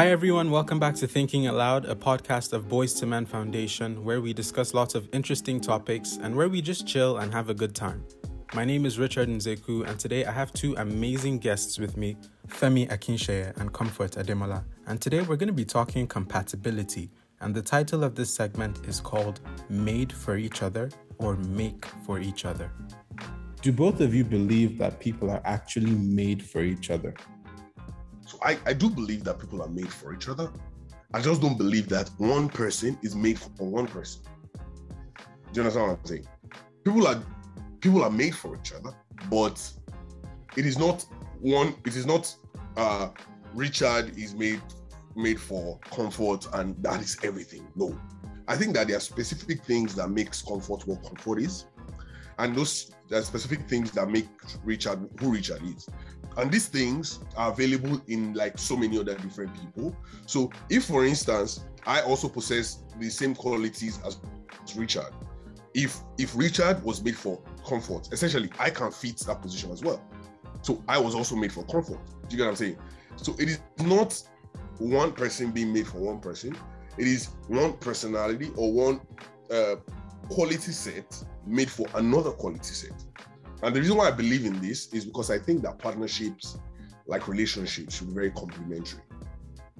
Hi, everyone. Welcome back to Thinking Aloud, a podcast of Boys to Men Foundation, where we discuss lots of interesting topics and where we just chill and have a good time. My name is Richard Nzekwu, and today I have two amazing guests with me, Femi Akinseye and Comfort Ademola. And today we're going to be talking compatibility, and the title of this segment is called Made for Each Other or Make for Each Other. Do both of you believe that people are actually made for each other? So I, I do believe that people are made for each other. I just don't believe that one person is made for one person. Do you understand what I'm saying? People are people are made for each other, but it is not one, it is not uh Richard is made made for comfort and that is everything. No. I think that there are specific things that makes comfort what comfort is. And those there are specific things that make Richard who Richard is. And these things are available in like so many other different people. So if for instance, I also possess the same qualities as Richard, if if Richard was made for comfort, essentially I can fit that position as well. So I was also made for comfort. Do you get what I'm saying? So it is not one person being made for one person. It is one personality or one uh, quality set made for another quality set. And the reason why I believe in this is because I think that partnerships, like relationships, should be very complementary.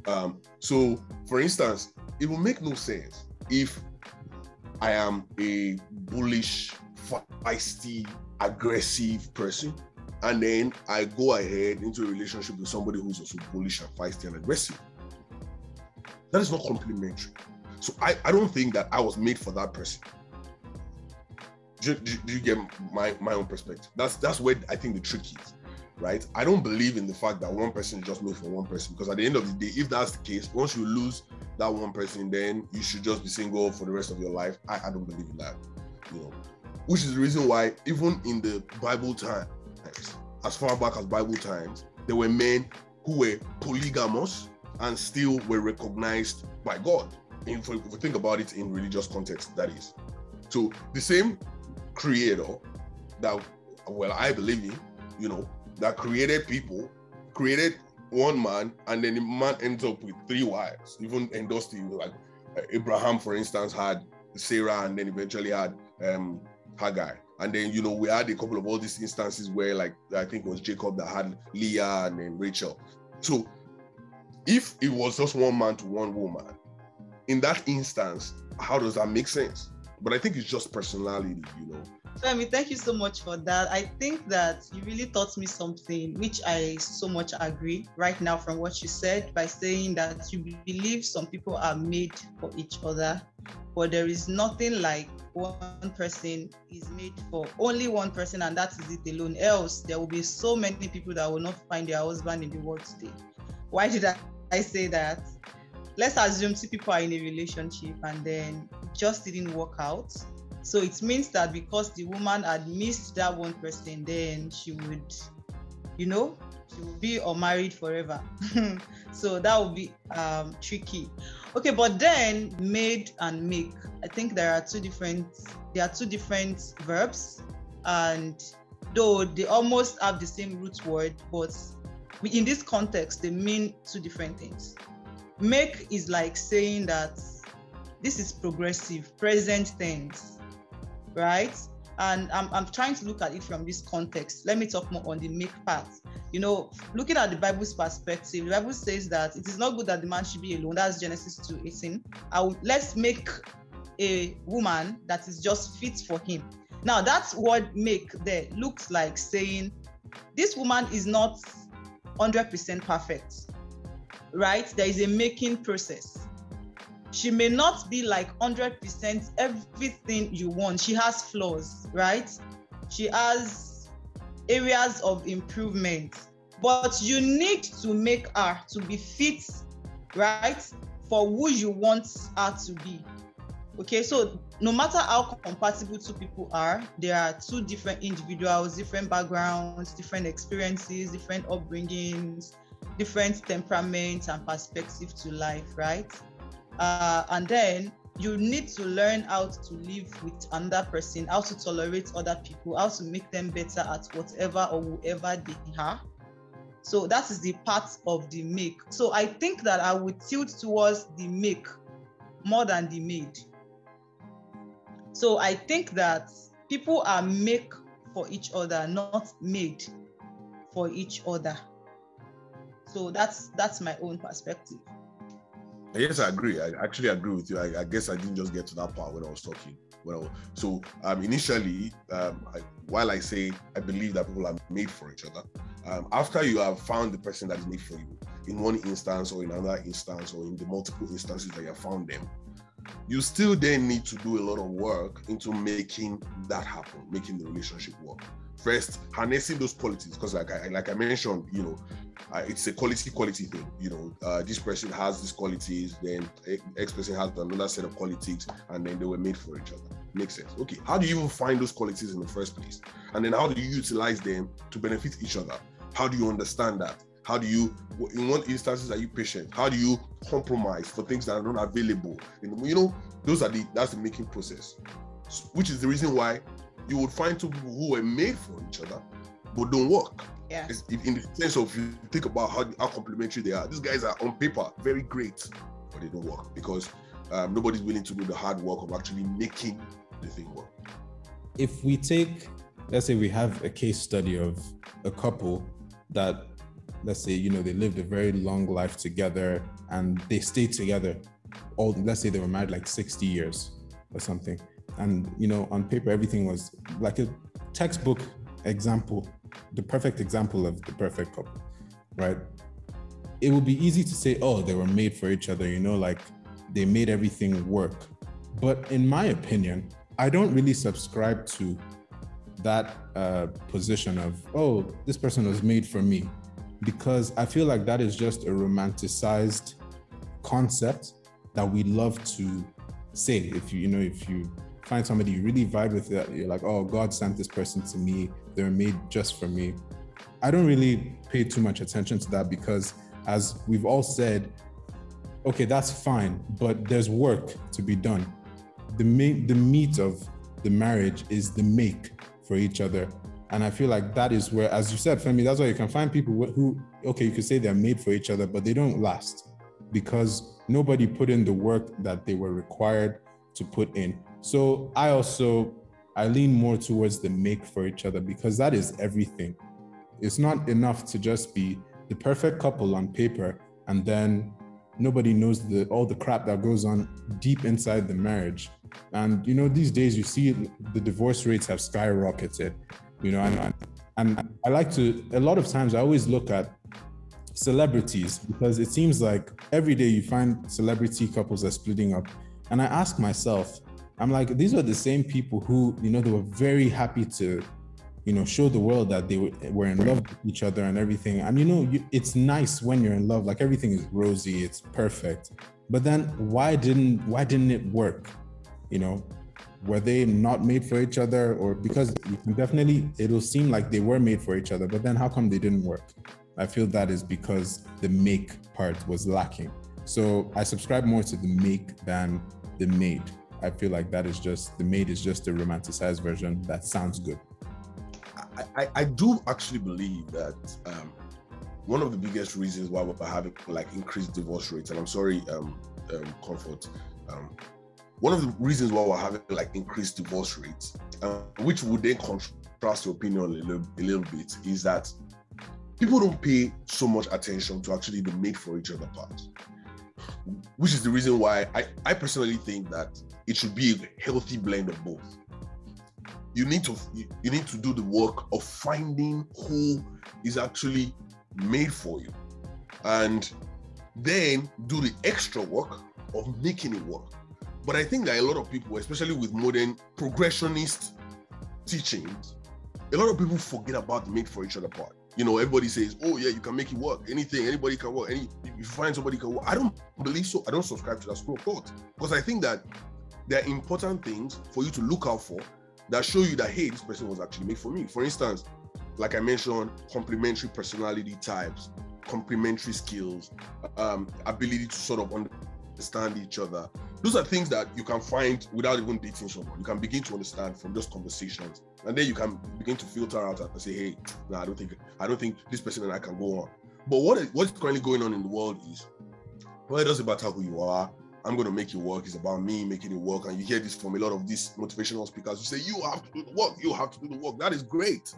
Um, so, for instance, it will make no sense if I am a bullish, feisty, aggressive person, and then I go ahead into a relationship with somebody who's also bullish and feisty and aggressive. That is not complementary. So I, I don't think that I was made for that person do, do, do, you get my my own perspective? That's that's where I think the trick is, right? I don't believe in the fact that one person is just made for one person because at the end of the day, if that's the case, once you lose that one person, then you should just be single for the rest of your life. I, I don't believe in that, you know. Which is the reason why even in the Bible times, as far back as Bible times, there were men who were polygamous and still were recognized by God. If we, think about it in religious context, that is. So the same creator that, well, I believe in, you know, that created people, created one man, and then the man ends up with three wives, even endorsed him. Like uh, Abraham, for instance, had Sarah and then eventually had um, Hagar. And then, you know, we had a couple of all these instances where, like, I think it was Jacob that had Leah and then Rachel. So if it was just one man to one woman, in that instance, how does that make sense? But I think it's just personality, you know. Femi, thank you so much for that. I think that you really taught me something, which I so much agree right now from what you said by saying that you believe some people are made for each other, but there is nothing like one person is made for only one person, and that is it alone. Else, there will be so many people that will not find their husband in the world today. Why did I say that? Let's assume two people are in a relationship and then just didn't work out. So it means that because the woman had missed that one person, then she would, you know, she will be unmarried forever. so that would be um, tricky. Okay, but then made and make. I think there are two different. There are two different verbs, and though they almost have the same root word, but in this context they mean two different things. Make is like saying that this is progressive, present tense, right? And I'm, I'm trying to look at it from this context. Let me talk more on the make part. You know, looking at the Bible's perspective, the Bible says that it is not good that the man should be alone. That's Genesis 2 18. I let's make a woman that is just fit for him. Now, that's what make there looks like saying this woman is not 100% perfect, right? There is a making process she may not be like 100% everything you want. She has flaws, right? She has areas of improvement, but you need to make her to be fit, right? For who you want her to be. Okay, so no matter how compatible two people are, there are two different individuals, different backgrounds, different experiences, different upbringings, different temperaments and perspective to life, right? Uh, and then you need to learn how to live with another person, how to tolerate other people, how to make them better at whatever or whoever they are. So that is the part of the make. So I think that I would tilt towards the make more than the made. So I think that people are make for each other, not made for each other. So that's that's my own perspective. Yes, I agree. I actually agree with you. I, I guess I didn't just get to that part when I was talking. Well, so um, initially, um, I, while I say I believe that people are made for each other, um, after you have found the person that is made for you in one instance or in another instance or in the multiple instances that you have found them, you still then need to do a lot of work into making that happen, making the relationship work. First, harnessing those qualities, because like I like I mentioned, you know, uh, it's a quality quality thing. You know, uh, this person has these qualities, then X person has another set of qualities, and then they were made for each other. Makes sense. Okay, how do you even find those qualities in the first place? And then how do you utilize them to benefit each other? How do you understand that? How do you, in what instances are you patient? How do you compromise for things that are not available? And, you know, those are the that's the making process, which is the reason why you would find two people who were made for each other but don't work. Yeah. It's, in the sense of you think about how, how complementary they are. These guys are on paper very great, but they don't work because um, nobody's willing to do the hard work of actually making the thing work. If we take, let's say, we have a case study of a couple that, let's say, you know, they lived a very long life together and they stayed together. All let's say they were married like 60 years or something, and you know, on paper everything was like a textbook example, the perfect example of the perfect couple, right? It would be easy to say, oh, they were made for each other, you know, like they made everything work. But in my opinion, I don't really subscribe to that uh, position of, oh, this person was made for me, because I feel like that is just a romanticized concept that we love to say. If you, you know, if you find somebody you really vibe with, that you're like, oh, God sent this person to me, they're made just for me. I don't really pay too much attention to that because, as we've all said, okay, that's fine, but there's work to be done. The main, the meat of the marriage is the make for each other. And I feel like that is where, as you said, Femi, that's why you can find people who, okay, you could say they're made for each other, but they don't last because nobody put in the work that they were required to put in. So I also I lean more towards the make for each other because that is everything. It's not enough to just be the perfect couple on paper and then nobody knows the all the crap that goes on deep inside the marriage. And you know, these days you see the divorce rates have skyrocketed. You know, and and I like to a lot of times I always look at celebrities because it seems like every day you find celebrity couples are splitting up. And I ask myself, I'm like, these are the same people who, you know, they were very happy to, you know, show the world that they were, in love with each other and everything. And, you know, you, it's nice when you're in love, like everything is rosy, it's perfect. But then why didn't, why didn't it work? You know, were they not made for each other or because you can definitely, it'll seem like they were made for each other, but then how come they didn't work? I feel that is because the make part was lacking. So I subscribe more to the make than the made. I feel like that is just the made is just a romanticized version that sounds good. I, I, I do actually believe that um, one of the biggest reasons why we're having like increased divorce rates, and I'm sorry, um, um, comfort, um, one of the reasons why we're having like increased divorce rates, uh, which would then contrast your opinion a little, a little bit, is that people don't pay so much attention to actually the made for each other part which is the reason why I, I personally think that it should be a healthy blend of both. You need to you need to do the work of finding who is actually made for you, and then do the extra work of making it work. But I think that a lot of people, especially with modern progressionist teachings, a lot of people forget about the made for each other part you know, everybody says, "Oh yeah, you can make it work. Anything, anybody can work. Any, if you find somebody can work." I don't believe so. I don't subscribe to that school of thought because I think that there are important things for you to look out for that show you that hey, this person was actually made for me. For instance, like I mentioned, complementary personality types, complementary skills, um, ability to sort of understand each other. Those are things that you can find without even dating someone. You can begin to understand from just conversations, and then you can begin to filter out and say, "Hey, no, I don't think I don't think this person and I can go on." But what is, what's currently going on in the world is, well, it doesn't matter who you are. I'm going to make it work. It's about me making it work. And you hear this from a lot of these motivational speakers who say, You have to do the work. You have to do the work. That is great.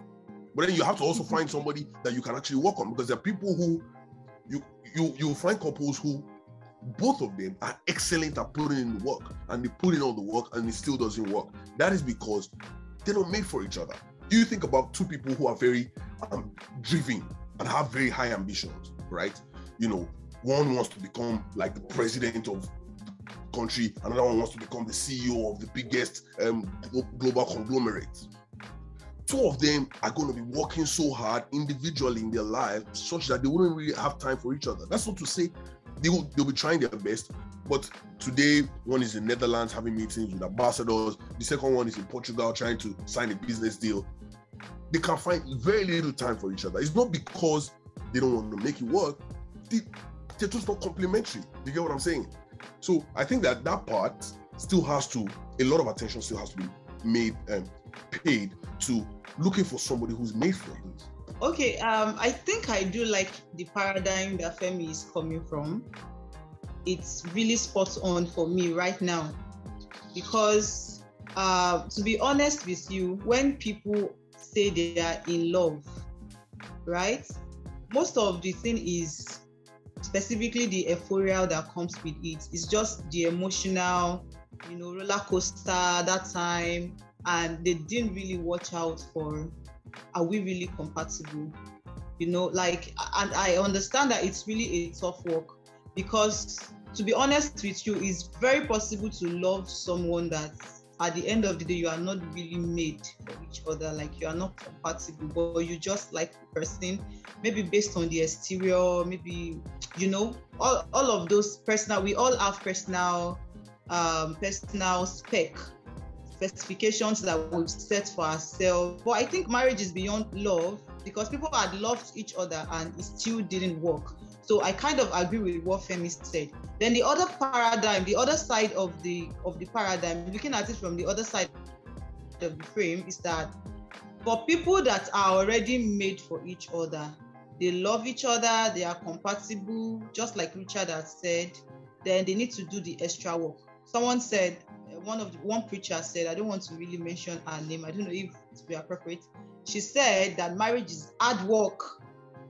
But then you have to also find somebody that you can actually work on because there are people who you you you find couples who both of them are excellent at putting in work and they put in all the work and it still doesn't work. That is because they're not made for each other. You think about two people who are very um, driven and have very high ambitions, right? You know, one wants to become like the president of the country, another one wants to become the CEO of the biggest um, global conglomerate two of them are going to be working so hard individually in their life such that they wouldn't really have time for each other. That's not to say they will they'll be trying their best. But today, one is in Netherlands having meetings with ambassadors. The second one is in Portugal trying to sign a business deal. They can find very little time for each other. It's not because they don't want to make it work. They, they're just not complementary. You get what I'm saying? So I think that that part still has to a lot of attention still has to be made and paid to looking for somebody who's made for you? Okay, um, I think I do like the paradigm that Femi is coming from. It's really spot on for me right now because, uh, to be honest with you, when people say they are in love, right? Most of the thing is specifically the euphoria that comes with it. It's just the emotional, you know, roller coaster that time, and they didn't really watch out for are we really compatible? You know like and i understand that it's really a tough work because to be honest with you it's very possible to love someone that at the end of the day you are not really made for each other like you are not compatible but you just like the person maybe based on the exterior maybe you know all, all of those personal we all have personal um personal spec specifications that we've set for ourselves. But I think marriage is beyond love because people had loved each other and it still didn't work. So I kind of agree with what Femi said. Then the other paradigm, the other side of the of the paradigm, looking at it from the other side of the frame, is that for people that are already made for each other, they love each other, they are compatible, just like Richard has said, then they need to do the extra work. Someone said one of the, one preacher said, I don't want to really mention her name. I don't know if it be appropriate. She said that marriage is hard work,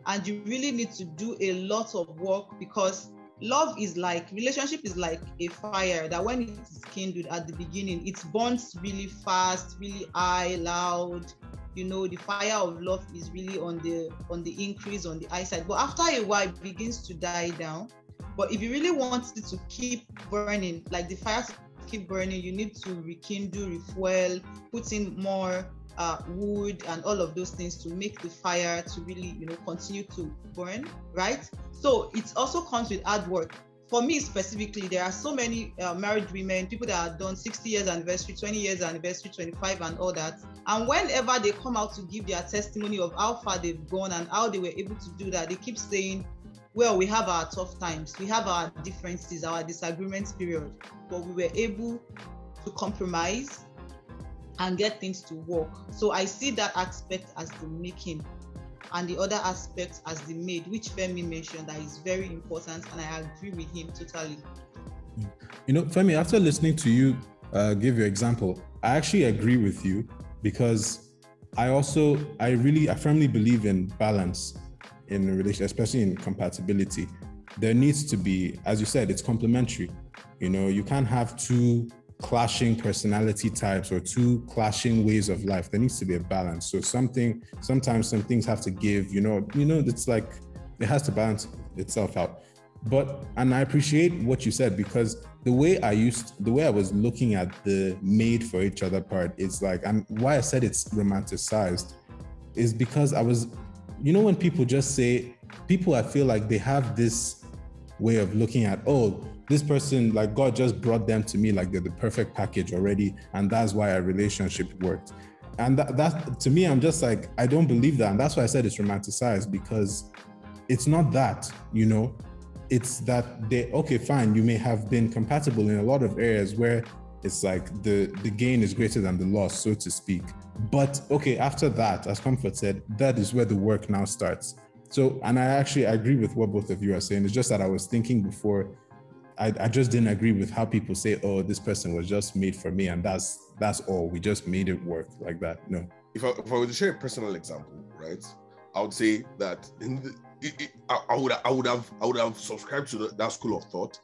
and you really need to do a lot of work because love is like relationship is like a fire that when it is kindled at the beginning, it burns really fast, really high, loud. You know, the fire of love is really on the on the increase on the eyesight. But after a while, it begins to die down. But if you really want it to keep burning, like the fire keep burning, you need to rekindle, refuel, put in more uh, wood and all of those things to make the fire to really, you know, continue to burn, right? So it also comes with hard work. For me specifically, there are so many uh, married women, people that have done 60 years anniversary, 20 years anniversary, 25, and all that. And whenever they come out to give their testimony of how far they've gone and how they were able to do that, they keep saying, well, we have our tough times, we have our differences, our disagreements period, but we were able to compromise and get things to work. So I see that aspect as the making and the other aspect as the made, which Femi mentioned that is very important, and I agree with him totally. You know, Femi, after listening to you uh, give your example, I actually agree with you because I also, I really, I firmly believe in balance in relation, especially in compatibility, there needs to be, as you said, it's complementary. You know, you can't have two clashing personality types or two clashing ways of life. There needs to be a balance. So something, sometimes some things have to give. You know, you know, it's like it has to balance itself out. But and I appreciate what you said because the way I used, the way I was looking at the made for each other part, is like, and why I said it's romanticized is because I was you know when people just say people i feel like they have this way of looking at oh this person like god just brought them to me like they're the perfect package already and that's why our relationship worked. And that, that to me i'm just like i don't believe that. And that's why i said it's romanticized because it's not that you know? It's that they okay, fine, you may have been compatible in a lot of areas where it's like the the gain is greater than the loss, so to speak. But okay, after that, as Comfort said, that is where the work now starts. So, and I actually agree with what both of you are saying. It's just that I was thinking before, I, I just didn't agree with how people say, "Oh, this person was just made for me," and that's that's all. We just made it work like that. No. If I, if I were to share a personal example, right, I would say that the, it, it, I, I, would I would have I would have subscribed to the, that school of thought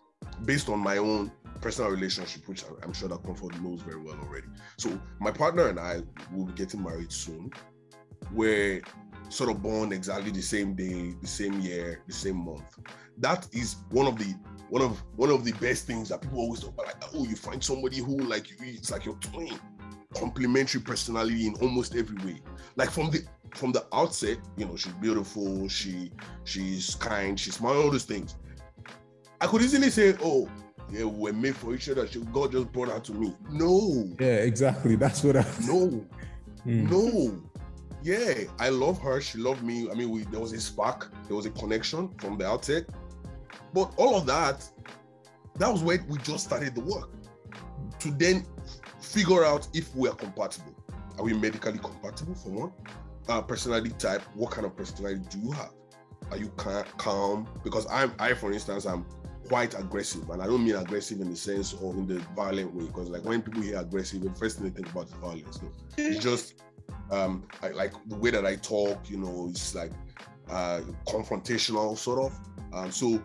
based on my own personal relationship, which I'm sure that Comfort knows very well already. So my partner and I will be getting married soon. We're sort of born exactly the same day, the same year, the same month. That is one of the one of one of the best things that people always talk about. Like, oh, you find somebody who like you, it's like your twin, complementary personality in almost every way. Like from the from the outset, you know, she's beautiful, she she's kind, she's smart, all those things. I could easily say, oh, we're made for each other. God just brought her to me. No. Yeah, exactly. That's what I. No. Mm. No. Yeah, I love her. She loved me. I mean, we there was a spark, there was a connection from the outset. But all of that, that was when we just started the work to then figure out if we are compatible. Are we medically compatible for one? Uh, personality type. What kind of personality do you have? Are you calm? Because I'm, I, for instance, I'm quite aggressive, and I don't mean aggressive in the sense or in the violent way. Because like when people hear aggressive, the first thing they think about is violence. It's just um, I, like the way that I talk. You know, it's like uh, confrontational sort of. Um, so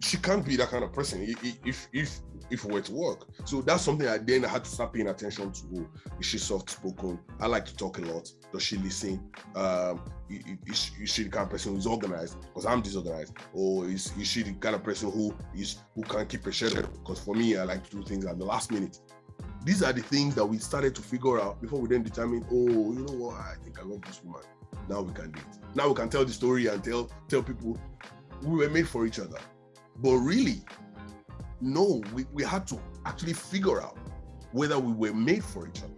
she can't be that kind of person if if if we were to work. So that's something I then had to start paying attention to. Is she soft spoken? I like to talk a lot. Does she listen? Um, is, is she the kind of person who's organized? Because I'm disorganized. Or is, is she the kind of person who is who can keep a schedule? Because for me, I like to do things at the last minute. These are the things that we started to figure out before we then determine, oh, you know what, I think I love this woman. Now we can date. Now we can tell the story and tell tell people we were made for each other. But really, no, we, we had to actually figure out whether we were made for each other.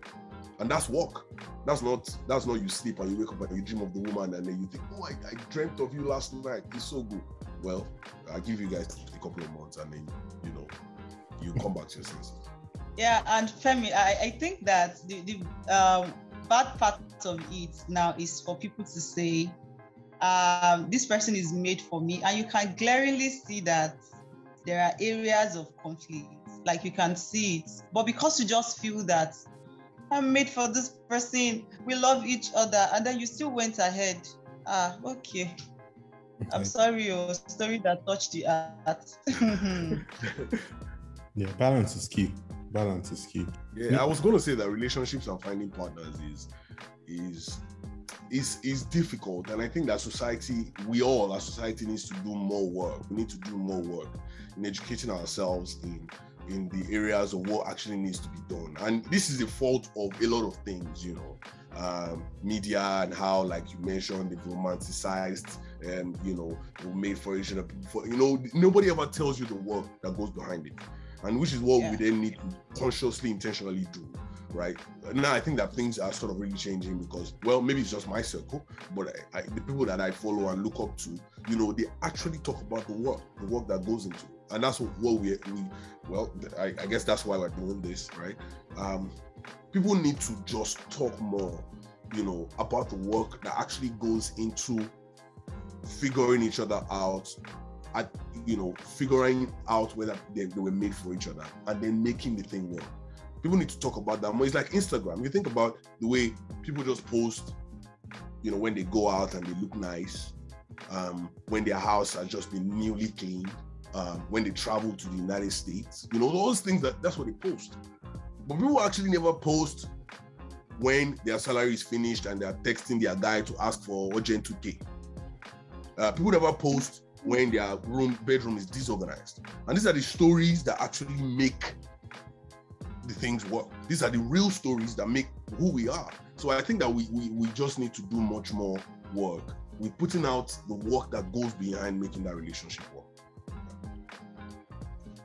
And that's work. That's not that's not you sleep and you wake up and you dream of the woman and then you think, oh, I, I dreamt of you last night. It's so good. Well, I'll give you guys a couple of months and then you know you come back to your senses. Yeah, and Femi, I, I think that the, the um, bad part of it now is for people to say, um, this person is made for me, and you can glaringly see that there are areas of conflict, like you can see it. But because you just feel that I'm made for this person, we love each other, and then you still went ahead. Ah, okay. I'm sorry, your oh, story that touched the heart. yeah, balance is key. Balance is key. Yeah, I was going to say that relationships and finding partners is is is is difficult, and I think that society, we all, our society, needs to do more work. We need to do more work in educating ourselves in in the areas of what actually needs to be done. And this is the fault of a lot of things, you know, um, media and how, like you mentioned, they've romanticized and you know made for each other. For, you know, nobody ever tells you the work that goes behind it, and which is what yeah. we then need to consciously, intentionally do right? Now I think that things are sort of really changing because, well, maybe it's just my circle, but I, I, the people that I follow and look up to, you know, they actually talk about the work, the work that goes into, it. and that's what, we, we, well, I, I, guess that's why we're doing this, right? Um, people need to just talk more, you know, about the work that actually goes into figuring each other out at you know figuring out whether they, they were made for each other and then making the thing work people need to talk about that more. It's like Instagram. You think about the way people just post, you know, when they go out and they look nice, um, when their house has just been newly cleaned, um, when they travel to the United States, you know, those things that that's what they post. But people actually never post when their salary is finished and they're texting their guy to ask for urgent 2K. Uh, people never post when their room bedroom is disorganized. And these are the stories that actually make the things work. These are the real stories that make who we are. So I think that we, we, we just need to do much more work with putting out the work that goes behind making that relationship work.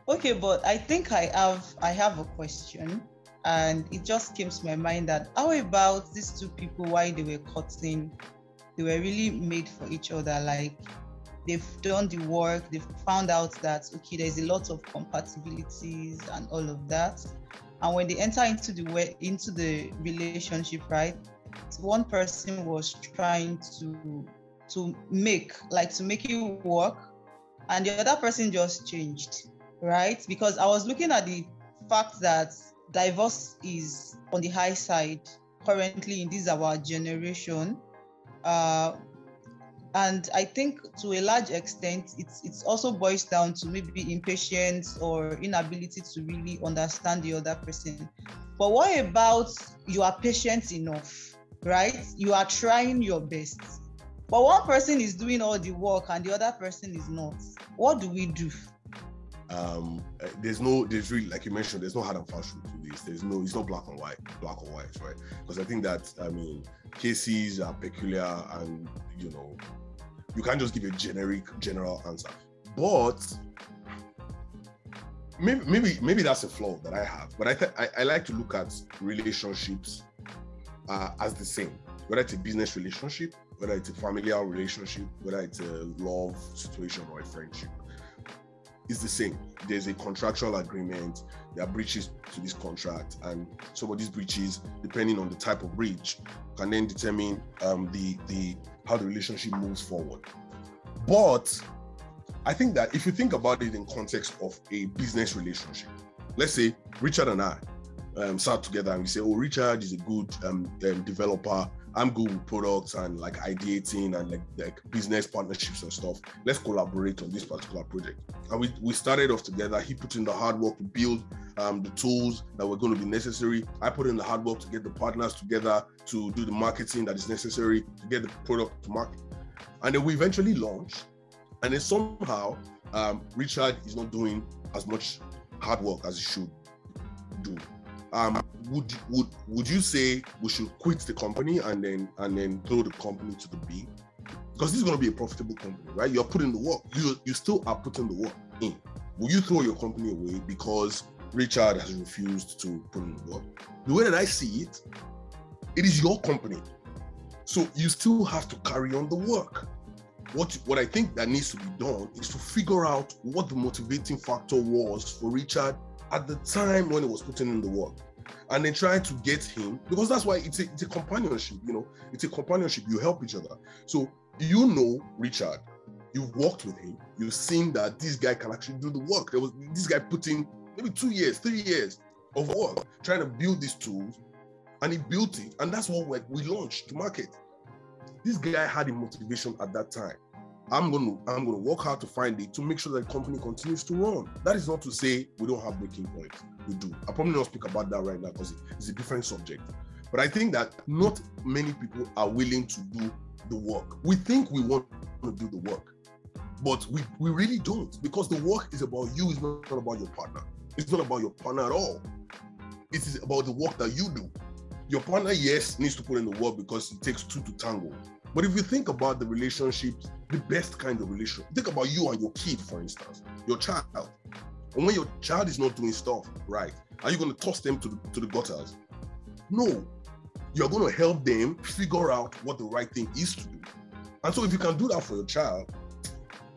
Okay, but I think I have I have a question, and it just came to my mind that how about these two people why they were cutting, they were really made for each other. Like they've done the work, they've found out that okay, there's a lot of compatibilities and all of that. And when they enter into the way into the relationship, right, one person was trying to to make like to make it work, and the other person just changed, right? Because I was looking at the fact that divorce is on the high side currently in this our generation. Uh, and I think to a large extent, it's it's also boils down to maybe impatience or inability to really understand the other person. But what about you are patient enough, right? You are trying your best, but one person is doing all the work and the other person is not. What do we do? Um, there's no, there's really, like you mentioned, there's no hard and fast rule to this. There's no, it's not black and white, black or white, right? Because I think that, I mean, cases are peculiar and, you know, you can't just give a generic general answer. But maybe maybe maybe that's a flaw that I have. But I th- I, I like to look at relationships uh, as the same, whether it's a business relationship, whether it's a familial relationship, whether it's a love situation or a friendship. It's the same. There's a contractual agreement. There are breaches to this contract, and some of these breaches, depending on the type of breach, can then determine um, the the how the relationship moves forward. But I think that if you think about it in context of a business relationship, let's say Richard and I um, sat together and we say, "Oh, Richard is a good um, um, developer. I'm good with products and like ideating and like, like business partnerships and stuff. Let's collaborate on this particular project." And we we started off together. He put in the hard work to build um, the tools that were going to be necessary. I put in the hard work to get the partners together to do the marketing that is necessary to get the product to market. And then we eventually launched. And then somehow, um, Richard is not doing as much hard work as he should do. Um, would would would you say we should quit the company and then and then throw the company to the B? Because this is going to be a profitable company, right? You're putting the work. You you still are putting the work in. Will you throw your company away because Richard has refused to put in the work? The way that I see it, it is your company. So you still have to carry on the work. What, what I think that needs to be done is to figure out what the motivating factor was for Richard at the time when he was putting in the work. And then try to get him, because that's why it's a, it's a companionship, you know, it's a companionship. You help each other. So you know Richard, you've worked with him, you've seen that this guy can actually do the work. There was this guy putting maybe two years, three years of work trying to build these tools and he built it, and that's what we launched to market. This guy had a motivation at that time. I'm gonna I'm gonna work hard to find it to make sure that the company continues to run. That is not to say we don't have breaking points. We do. I probably not speak about that right now because it's a different subject. But I think that not many people are willing to do the work. We think we want to do the work, but we, we really don't because the work is about you, it's not about your partner. It's not about your partner at all. It is about the work that you do your partner, yes, needs to put in the work because it takes two to tango. But if you think about the relationships, the best kind of relationship, think about you and your kid, for instance, your child. And when your child is not doing stuff right, are you going to toss them to the, to the gutters? No. You're going to help them figure out what the right thing is to do. And so if you can do that for your child,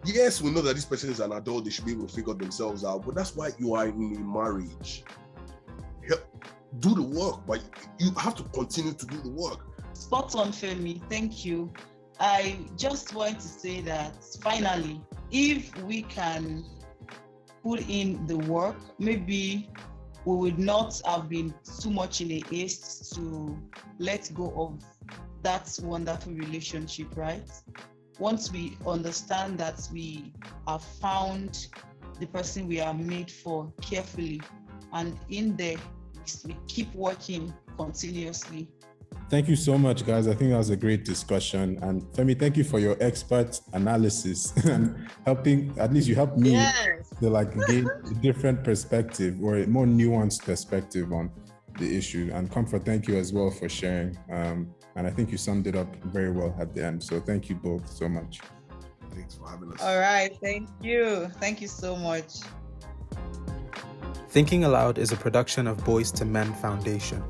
yes, we know that this person is an adult, they should be able to figure themselves out, but that's why you are in a marriage Help, do the work, but you have to continue to do the work. Spot on, Femi. Thank you. I just want to say that finally, if we can put in the work, maybe we would not have been too much in a haste to let go of that wonderful relationship, right? Once we understand that we have found the person we are made for carefully, and in there we keep working continuously. Thank you so much, guys. I think that was a great discussion. And Femi, thank you for your expert analysis and helping, at least you helped me yes. To like gain a different perspective or a more nuanced perspective on the issue. And Comfort, thank you as well for sharing. Um, and I think you summed it up very well at the end. So thank you both so much. Thanks for having us. All right. Thank you. Thank you so much. Thinking Aloud is a production of Boys to Men Foundation.